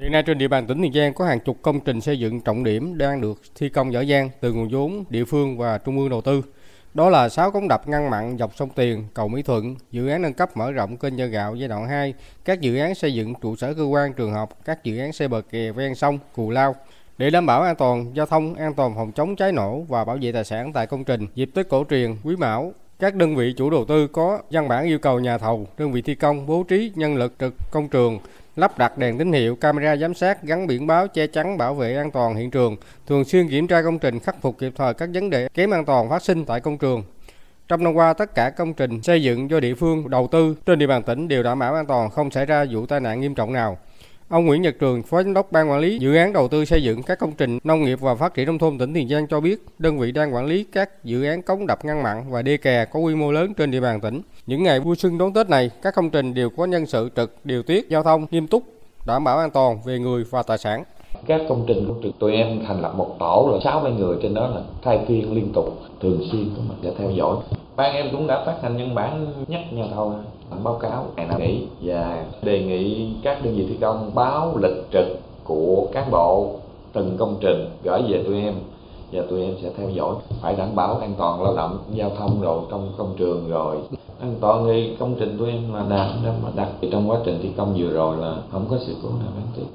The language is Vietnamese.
Hiện nay trên địa bàn tỉnh Tiền Giang có hàng chục công trình xây dựng trọng điểm đang được thi công dở dang từ nguồn vốn địa phương và trung ương đầu tư. Đó là 6 cống đập ngăn mặn dọc sông Tiền, cầu Mỹ Thuận, dự án nâng cấp mở rộng kênh Nhân Gạo giai đoạn 2, các dự án xây dựng trụ sở cơ quan trường học, các dự án xây bờ kè ven sông, cù lao. Để đảm bảo an toàn giao thông, an toàn phòng chống cháy nổ và bảo vệ tài sản tại công trình dịp Tết cổ truyền, Quý Mão, các đơn vị chủ đầu tư có văn bản yêu cầu nhà thầu, đơn vị thi công bố trí nhân lực trực công trường, lắp đặt đèn tín hiệu, camera giám sát, gắn biển báo che chắn bảo vệ an toàn hiện trường, thường xuyên kiểm tra công trình khắc phục kịp thời các vấn đề kém an toàn phát sinh tại công trường. Trong năm qua, tất cả công trình xây dựng do địa phương đầu tư trên địa bàn tỉnh đều đảm bảo an toàn, không xảy ra vụ tai nạn nghiêm trọng nào. Ông Nguyễn Nhật Trường, Phó Giám đốc Ban Quản lý Dự án Đầu tư xây dựng các công trình nông nghiệp và phát triển nông thôn tỉnh Tiền Giang cho biết, đơn vị đang quản lý các dự án cống đập ngăn mặn và đê kè có quy mô lớn trên địa bàn tỉnh. Những ngày vui xuân đón Tết này, các công trình đều có nhân sự trực điều tiết giao thông nghiêm túc, đảm bảo an toàn về người và tài sản. Các công trình của tụi em thành lập một tổ là 60 người trên đó là thay phiên liên tục, thường xuyên của mình để theo dõi. Ban em cũng đã phát hành nhân bản nhắc nhà thầu báo cáo ngày nào nghỉ và đề nghị các đơn vị thi công báo lịch trực của cán bộ từng công trình gửi về tụi em. Và tụi em sẽ theo dõi, phải đảm bảo an toàn lao động, giao thông rồi, trong công trường rồi. An toàn thì công trình tụi em là đạt mà đặc trong quá trình thi công vừa rồi là không có sự cố nào đáng tiếc.